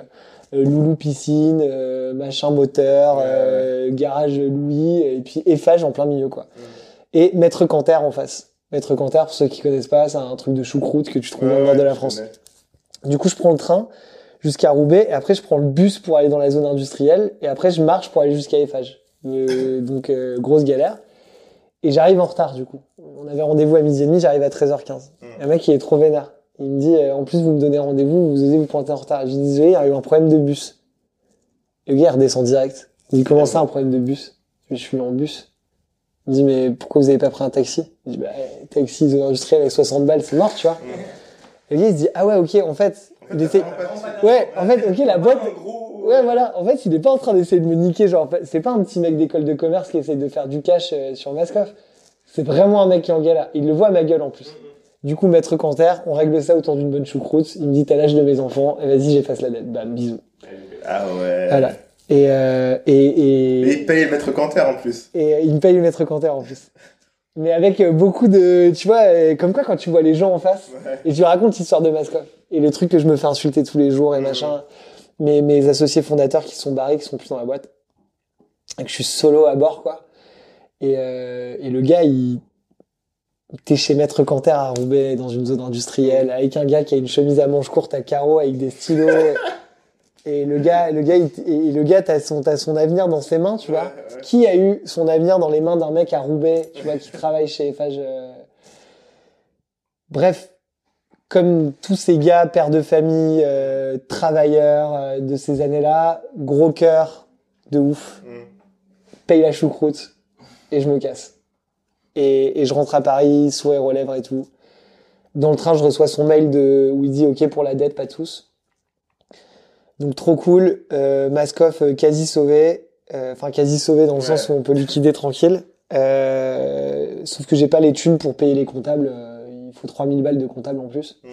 loulou piscine machin moteur Ouais, garage Louis et puis Eiffage en plein milieu quoi. Et Maître Canter en face. Maître Canter pour ceux qui connaissent pas c'est un truc de choucroute que tu trouves dans le nord de la France. connais. Du coup, je prends le train jusqu'à Roubaix et après, je prends le bus pour aller dans la zone industrielle et après, je marche pour aller jusqu'à Eiffage. Euh, donc, euh, grosse galère. Et j'arrive en retard, du coup. On avait rendez-vous à midi et demi, j'arrive à 13h15. Mm. Un mec, il est trop vénère. Il me dit, euh, en plus, vous me donnez rendez-vous, vous osez vous pointer en retard. Je dis, désolé, il y a eu un problème de bus. Et le gars, il redescend direct. Il dit, comment ça, un problème de bus? Je suis en bus. Il me dit, mais pourquoi vous avez pas pris un taxi? Je dis, bah, taxi, zone industrielle avec 60 balles, c'est mort, tu vois. Mm. Et le gars, il se dit, ah ouais, ok, en fait, il de- Ouais, en fait, ok, la boîte, Ouais, voilà. En fait, il est pas en train d'essayer de me niquer. Genre, c'est pas un petit mec d'école de commerce qui essaie de faire du cash euh, sur Mascoff. C'est vraiment un mec qui est en galère. Il le voit à ma gueule en plus. Du coup, maître Canter, on règle ça autour d'une bonne choucroute. Il me dit, t'as l'âge de mes enfants. Et vas-y, j'efface la dette. Bam, bisous. Ah ouais. Voilà. Et, euh, et, et, Et il paye le maître Canter en plus. et euh, il me paye le maître Canter en plus. Mais avec euh, beaucoup de, tu vois, euh, comme quoi quand tu vois les gens en face Ouais. et tu racontes l'histoire de Mascoff et le truc que je me fais insulter tous les jours et machin. Mes, mes associés fondateurs qui sont barrés, qui sont plus dans la boîte. Et que je suis solo à bord, quoi. Et, euh, et le gars, il, t'es chez Maître Canter à Roubaix, dans une zone industrielle, avec un gars qui a une chemise à manches courtes à carreaux, avec des stylos. et le gars, le gars, il- et le gars, t'as son, t'as son avenir dans ses mains, tu vois. Ouais, ouais. Qui a eu son avenir dans les mains d'un mec à Roubaix, tu vois, qui travaille chez Eiffage euh. Bref, comme tous ces gars, pères de famille, euh, travailleurs euh, de ces années-là, gros cœur, de ouf, Mm. paye la choucroute et je me casse. Et, et je rentre à Paris, sourire aux lèvres et tout. Dans le train, je reçois son mail de, où il dit OK pour la dette, pas tous. Donc trop cool, euh, Mascoff euh, quasi sauvé, Euh, enfin quasi sauvé dans le Ouais. sens où on peut liquider tranquille. Euh, sauf que j'ai pas les thunes pour payer les comptables, euh, il faut 3000 balles de comptables en plus Mm.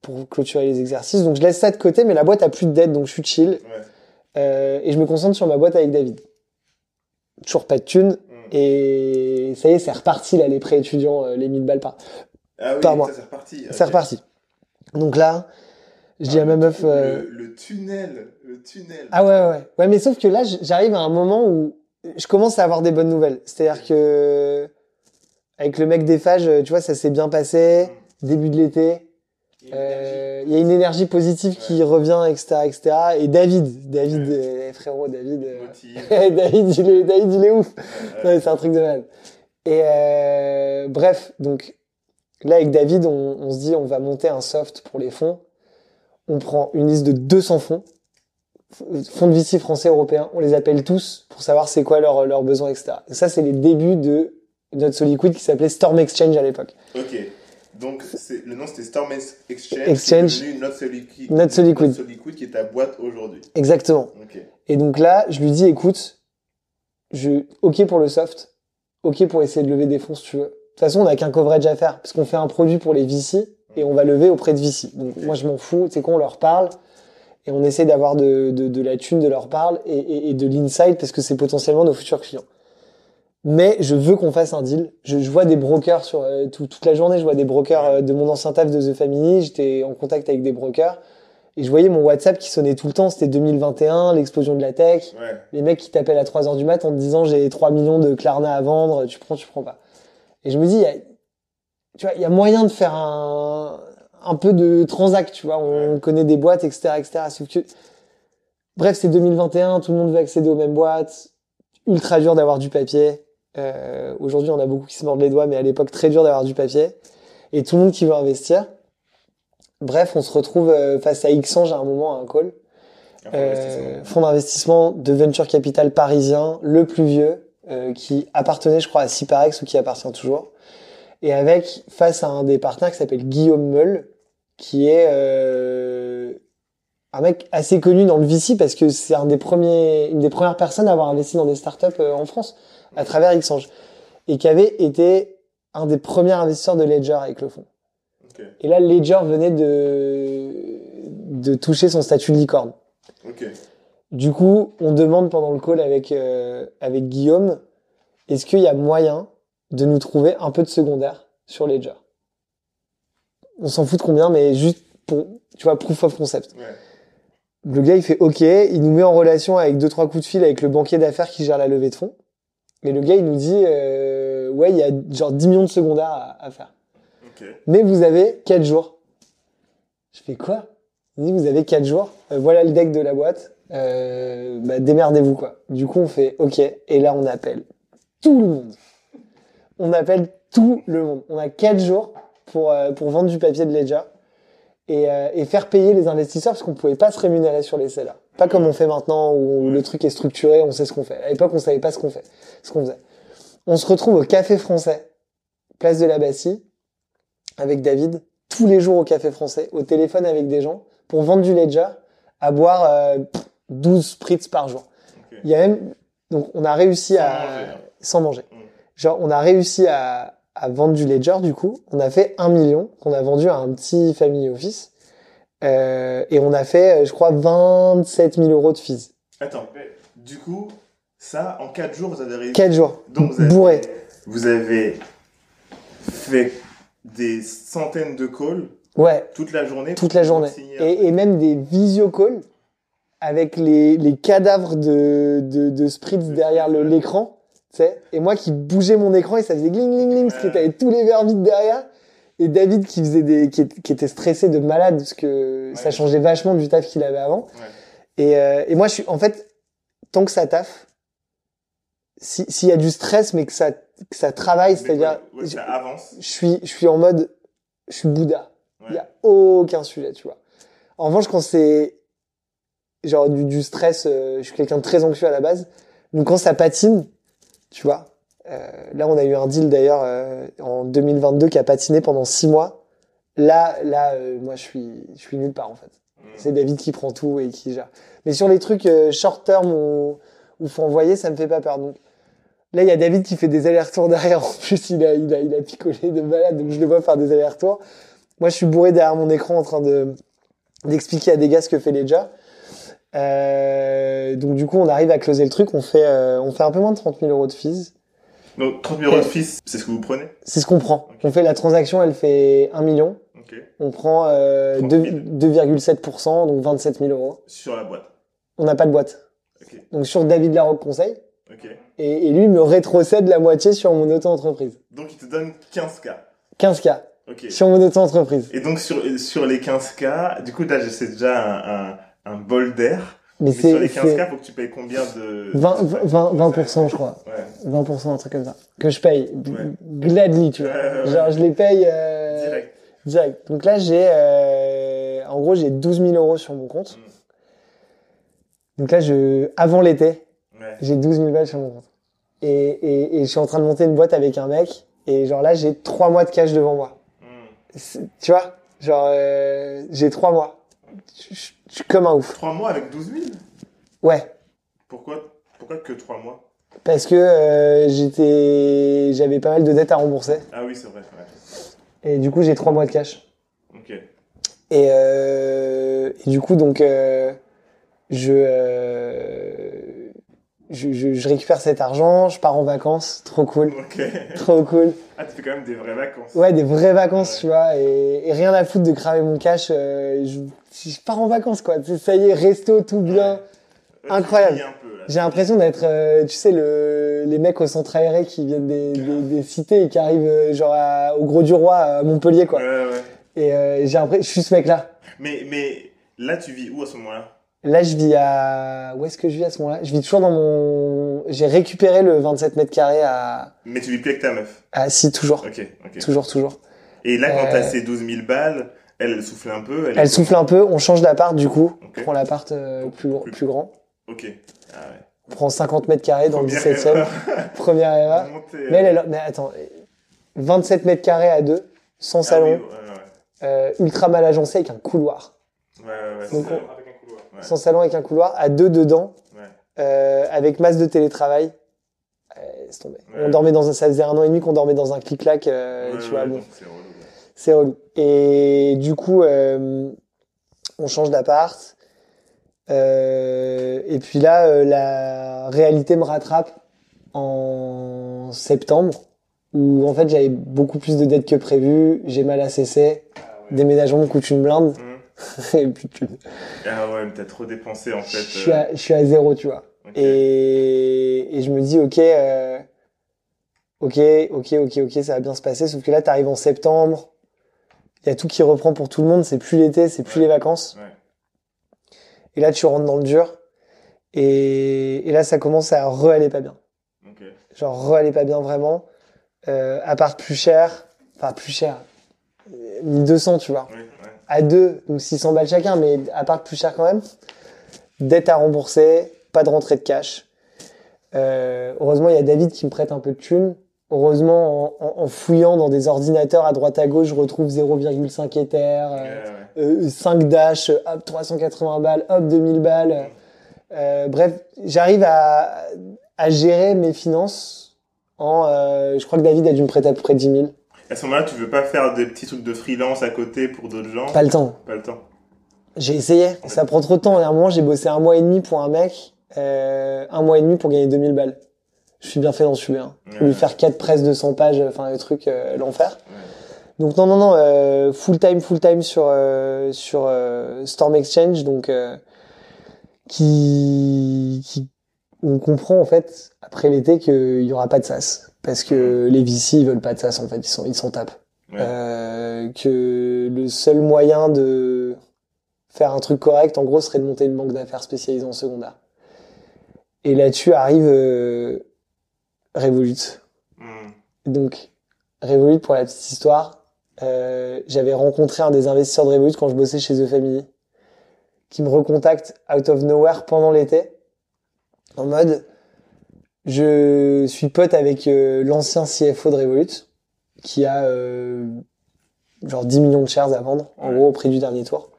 pour clôturer les exercices. Donc je laisse ça de côté, mais la boîte a plus de dette, donc je suis chill. Ouais. Euh, et je me concentre sur ma boîte avec David. Toujours pas de thunes. Mm. Et ça y est, c'est reparti là, les prêts étudiants, les 1000 balles par. Ah oui, Par mois. c'est reparti. Donc là, je dis à ma meuf. euh, Le, le tunnel, le tunnel. Ah ouais, ouais, ouais. Ouais, mais sauf que là, j'arrive à un moment où je commence à avoir des bonnes nouvelles. C'est-à-dire que avec le mec des phages, tu vois, ça s'est bien passé. Début de l'été, euh, il y a une énergie positive qui revient, etc., etc. Et David, David, euh, frérot, David. euh. David, il est, David, il est ouf. Ouais. Ouais, c'est un truc de malade. Et euh, bref, donc là avec David, on, on se dit on va monter un soft pour les fonds. On prend une liste de 200 fonds, fonds de VC français, européens. On les appelle tous pour savoir c'est quoi leurs leurs besoins, etc. Et ça, c'est les débuts de notre Soliquid qui s'appelait Storm Exchange à l'époque. Ok. Donc, le nom c'était Storm Exchange. Exchange. Not So Liquid. Not So Liquid. Not So Liquid qui est ta boîte aujourd'hui. Exactement. Ok. Et donc là, je lui dis, écoute, je, ok pour le soft, ok pour essayer de lever des fonds si tu veux. De toute façon, on n'a qu'un coverage à faire, parce qu'on fait un produit pour les VC, et on va lever auprès de VC. Donc moi, je m'en fous, c'est quoi, on leur parle, et on essaie d'avoir de, de, de la thune de leur parle, et, et, et de l'insight, parce que c'est potentiellement nos futurs clients. Mais je veux qu'on fasse un deal. Je, je vois des brokers sur euh, tout- toute la journée. Je vois des brokers euh, de mon ancien taf de The Family. J'étais en contact avec des brokers et je voyais mon WhatsApp qui sonnait tout le temps. C'était 2021, l'explosion de la tech Ouais. les mecs qui t'appellent à 3 heures du mat en te disant j'ai 3 millions de Klarna à vendre, tu prends, tu prends pas. Et je me dis, il y a, tu vois, il y a moyen de faire un, un peu de transact, tu vois, on connaît des boîtes, etc., etc. Bref, c'est 2021, tout le monde veut accéder aux mêmes boîtes, ultra dur d'avoir du papier. Euh, Aujourd'hui, on a beaucoup qui se mordent les doigts, mais à l'époque, très dur d'avoir du papier. Et tout le monde qui veut investir. Bref, on se retrouve euh, face à Xange à un moment, à un call. Euh, d'investissement. fonds d'investissement de venture capital parisien, le plus vieux, euh, qui appartenait, je crois, à Ciparex ou qui appartient toujours. Et avec, face à un des partenaires qui s'appelle Guillaume Meul, qui est euh, un mec assez connu dans le VC parce que c'est un des premiers, une des premières personnes à avoir investi dans des startups euh, en France à travers Xange. Et qui avait été un des premiers investisseurs de Ledger avec le fonds. Ok. Et là, Ledger venait de, de toucher son statut de licorne. Du coup, on demande pendant le call avec, euh, avec Guillaume, est-ce qu'il y a moyen de nous trouver un peu de secondaire sur Ledger On s'en fout de combien, mais juste pour, tu vois, proof of concept. Ouais. Le gars, il fait OK, il nous met en relation avec deux, trois coups de fil avec le banquier d'affaires qui gère la levée de fonds. Et le gars, il nous dit, euh, ouais, il y a genre 10 millions de secondaires à, à faire. Mais vous avez 4 jours. Je fais quoi? Il dit vous avez 4 jours. Euh, voilà le deck de la boîte. Euh, bah, démerdez-vous quoi. Du coup on fait ok et là on appelle tout le monde. On appelle tout le monde. On a 4 jours pour euh, pour vendre du papier de Ledger et, euh, et faire payer les investisseurs parce qu'on pouvait pas se rémunérer sur les sellers. Pas comme on fait maintenant où le truc est structuré, on sait ce qu'on fait. À l'époque on savait pas ce qu'on fait, ce qu'on faisait. On se retrouve au café français, place de la Bastille avec David tous les jours au café français, au téléphone avec des gens, pour vendre du ledger, à boire euh, pff, 12 spritz par jour. Il y a même, donc on a réussi Sans à, manger, hein. sans manger. Genre, on a réussi à, à vendre du Ledger, du coup. On a fait un million qu'on a vendu à un petit family office. Euh, et on a fait, euh, je crois, 27 000 euros de fees. Attends, du coup, ça, en 4 jours, vous avez réussi. 4 jours. Donc, vous avez, Bourré. Vous avez fait des centaines de calls Ouais, toute la journée. toute la journée. Et, et même des visio calls avec les, les cadavres de, de, de spritz De derrière l'écran. Sais, et moi qui bougeais mon écran et ça faisait gling gling gling parce que t'avais tous les verres vides derrière. Et David qui faisait des, qui, était stressé de malade parce que ça changeait vachement du taf qu'il avait avant. Ouais. Et, euh, et moi, je suis, en fait, tant que ça taffe, si- s'il y a du stress, mais que ça, que ça travaille, c'est-à-dire, ouais, ouais, ça avance. je suis, je suis en mode, je suis Bouddha. Il y a aucun sujet, tu vois. En revanche, quand c'est genre du, du stress, euh, je suis quelqu'un de très anxieux à la base. Donc quand ça patine, tu vois. euh, là, on a eu un deal d'ailleurs euh, en 2022 qui a patiné pendant six mois. Là, là, euh, moi, je suis, je suis nulle part en fait. Mm. C'est David qui prend tout et qui gère. Mais sur les trucs short term où, où faut envoyer, ça me fait pas peur. Donc là, il y a David qui fait des allers-retours derrière. En plus, il a, il a, il a picolé de malade, donc je le vois faire des allers-retours. Moi, je suis bourré derrière mon écran en train de d'expliquer à des gars ce que fait Ledger. Euh, donc du coup, on arrive à closer le truc. On fait, euh, on fait un peu moins de 30 000 euros de fees. Donc, 30 000 euros de fils, c'est ce que vous prenez C'est ce qu'on prend. Ok. On fait la transaction, elle fait 1 million. Ok. On prend euh, 30 deux- 000. 2,7%, donc 27 000 euros. Sur la boîte. On n'a pas de boîte. Ok. Donc sur David Larocque Conseil. Et, et lui me rétrocède la moitié sur mon auto-entreprise. Donc, il te donne 15K. 15K Ok. sur mon auto-entreprise. Et donc, sur, sur les 15K, du coup, là, c'est déjà un, un, un bol d'air. Mais Mais sur les c'est 15K, c'est faut que tu payes combien de... 20, 20, 20%, je crois. Ouais. 20%, un truc comme ça. Que je paye. Ouais. Gladly, tu vois. Ouais. Genre, je les paye euh, Direct. direct. Donc là, j'ai... euh, en gros, j'ai 12 000 euros sur mon compte. Mm. Donc là, je, avant l'été, Ouais. j'ai 12 000 balles sur mon compte. Et, et, et je suis en train de monter une boîte avec un mec. Et genre là, j'ai trois mois de cash devant moi. Mm. C'est- Tu vois? Genre, euh, j'ai trois mois. Je je- suis comme un ouf. 3 mois avec 12 000 Ouais. Pourquoi, pourquoi que 3 mois? Parce que euh, j'étais, j'avais pas mal de dettes à rembourser. Ah oui, c'est vrai. Ouais. Et du coup, j'ai trois mois de cash. Ok. Et, euh, et du coup, donc, euh, je, euh, je, je, je récupère cet argent, je pars en vacances, trop cool, Ok. trop cool. Ah, tu fais quand même des vraies vacances. Ouais, des vraies vacances, Ouais. tu vois, et, et rien à foutre de cramer mon cash. euh, je, je pars en vacances, quoi. Ça y est, resto, tout bien. Ouais, Incroyable. J'ai l'impression d'être, euh, tu sais, le, les mecs au centre aéré qui viennent des, des, des cités et qui arrivent euh, genre à- au Gros du Roi à Montpellier, quoi. Ouais, ouais. Et j'ai l'impression, je suis ce mec-là. Mais, mais là, tu vis où à ce moment-là? Là, je vis à... Où est-ce que je vis à ce moment-là? Je vis toujours dans mon... J'ai récupéré le 27 mètres carrés à... Mais tu vis plus avec ta meuf? Ah si, toujours. Ok, ok. Toujours, toujours. Et là, quand Euh, t'as ces 12 000 balles, elle, elle souffle un peu. Elle, Elle souffle un peu, on change d'appart du coup. Ok. On prend l'appart euh, plus, plus grand. Ok. Ah ouais. On prend 50 mètres carrés dans le 17 e. Première erreur. Mais, elle, euh, elle- mais attends, 27 mètres carrés à deux, sans ah salon, oui, ouais, ouais. euh, ultra mal agencé avec un couloir. Ouais, ouais, ouais. Donc, Sans salon avec un couloir, à deux dedans, euh, avec masse de télétravail. Euh. On dormait dans un, ça faisait un an et demi qu'on dormait dans un clic-clac, euh, tu vois, bon. c'est relou, ouais. C'est relou. Et du coup, on change d'appart. Et puis là, la réalité me rattrape en septembre, où en fait j'avais beaucoup plus de dettes que prévu. J'ai mal à cesser. Ah ouais. Déménagement me coûte une blinde. Hum. et puis tu- Ah ouais, mais t'as trop dépensé en fait. je, suis euh, à, je suis à zéro, tu vois. Et, et je me dis, ok, euh, ok, ok, ok, ok, ça va bien se passer. Sauf que là, t'arrives en septembre. Il y a tout qui reprend pour tout le monde. C'est plus l'été, c'est plus Ouais. les vacances. Ouais. Et là, tu rentres dans le dur. Et, et là, ça commence à re-aller pas bien. Genre, re-aller pas bien vraiment. Euh, appart plus cher. Enfin, plus cher. Euh, 1200, tu vois. Ouais. À deux, donc 600 balles chacun, mais appart plus cher quand même. Dette à rembourser. Pas de rentrée de cash. Euh, heureusement, il y a David qui me prête un peu de thunes. Heureusement, en, en- en fouillant dans des ordinateurs à droite à gauche, je retrouve 0,5 Ether. euh, Ouais, ouais. euh, 5 dash, hop 380 balles, hop 2000 balles. Euh, bref, j'arrive à, à gérer mes finances en. euh, je crois que David a dû me prêter à peu près 10 000. À ce moment-là, tu veux pas faire des petits trucs de freelance à côté pour d'autres gens Pas le temps. Pas le temps. J'ai essayé. Ça prend trop de temps. À un moment, j'ai bossé un mois et demi pour un mec. Euh, un mois et demi pour gagner 2000 balles. Je suis bien fait dans celui-là. hein. Ouais. Lui faire 4 presses de 100 pages, enfin le truc, euh, l'enfer. Donc non, non, non, euh, full time, full time sur sur Storm Exchange, donc euh, qui, qui on comprend en fait après l'été qu'il y aura pas de sas parce que les VC ils veulent pas de sas en fait, ils sont ils s'en tapent. Ouais. Euh, que le seul moyen de faire un truc correct en gros serait de monter une banque d'affaires spécialisée en secondaire. Et là-dessus arrive euh, Revolut. Hmm. Donc, Revolut, pour la petite histoire, euh, j'avais rencontré un des investisseurs de Revolut quand je bossais chez The Family, qui me recontacte out of nowhere pendant l'été, en mode, je suis pote avec euh, l'ancien CFO de Revolut, qui a euh, genre 10 millions de shares à vendre, en gros, au prix du dernier tour.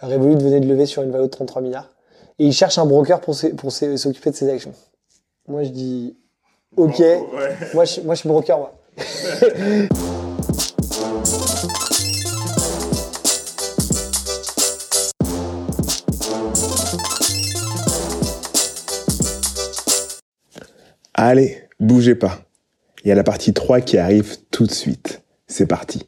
Revolut venait de lever sur une valeur de 33 milliards. Et il cherche un broker pour se- pour se- s'occuper de ses actions. Moi, je dis, ok. Ouais. Moi, je, moi, je suis broker, moi. Allez, bougez pas. Il y a la partie 3 qui arrive tout de suite. C'est parti.